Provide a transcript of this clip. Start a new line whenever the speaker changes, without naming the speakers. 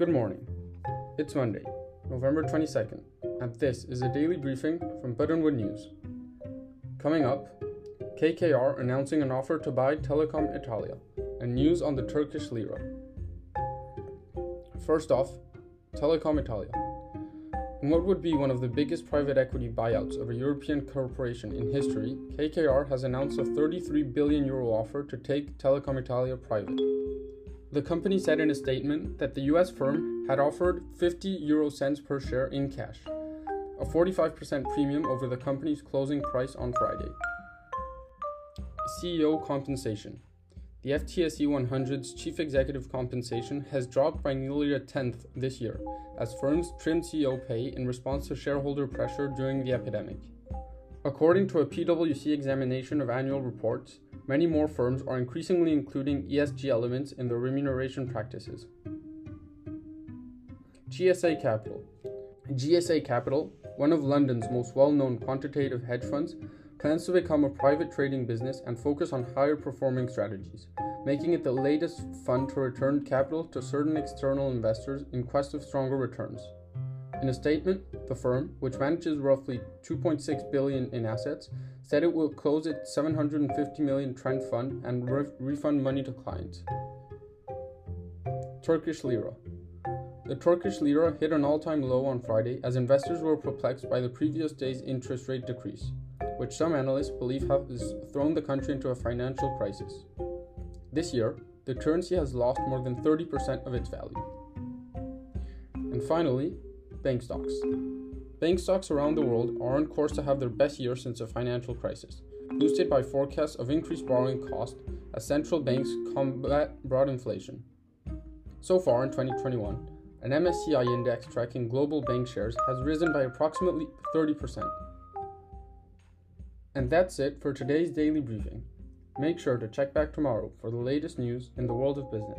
Good morning. It's Monday, November 22nd, and this is a daily briefing from Buttonwood News. Coming up, KKR announcing an offer to buy Telecom Italia, and news on the Turkish lira. First off, Telecom Italia. In what would be one of the biggest private equity buyouts of a European corporation in history, KKR has announced a 33 billion euro offer to take Telecom Italia private. The company said in a statement that the US firm had offered 50 euro cents per share in cash, a 45% premium over the company's closing price on Friday. CEO compensation. The FTSE 100's chief executive compensation has dropped by nearly a tenth this year, as firms trimmed CEO pay in response to shareholder pressure during the epidemic. According to a PwC examination of annual reports, many more firms are increasingly including ESG elements in their remuneration practices. GSA Capital GSA Capital, one of London's most well known quantitative hedge funds, plans to become a private trading business and focus on higher performing strategies, making it the latest fund to return capital to certain external investors in quest of stronger returns. In a statement, the firm, which manages roughly 2.6 billion in assets, said it will close its 750 million trend fund and re- refund money to clients. Turkish lira. The Turkish lira hit an all-time low on Friday as investors were perplexed by the previous day's interest rate decrease which some analysts believe has thrown the country into a financial crisis. This year, the currency has lost more than 30% of its value. And finally, bank stocks. Bank stocks around the world are on course to have their best year since the financial crisis, boosted by forecasts of increased borrowing costs as central banks combat broad inflation. So far in 2021, an MSCI index tracking global bank shares has risen by approximately 30%. And that's it for today's daily briefing. Make sure to check back tomorrow for the latest news in the world of business.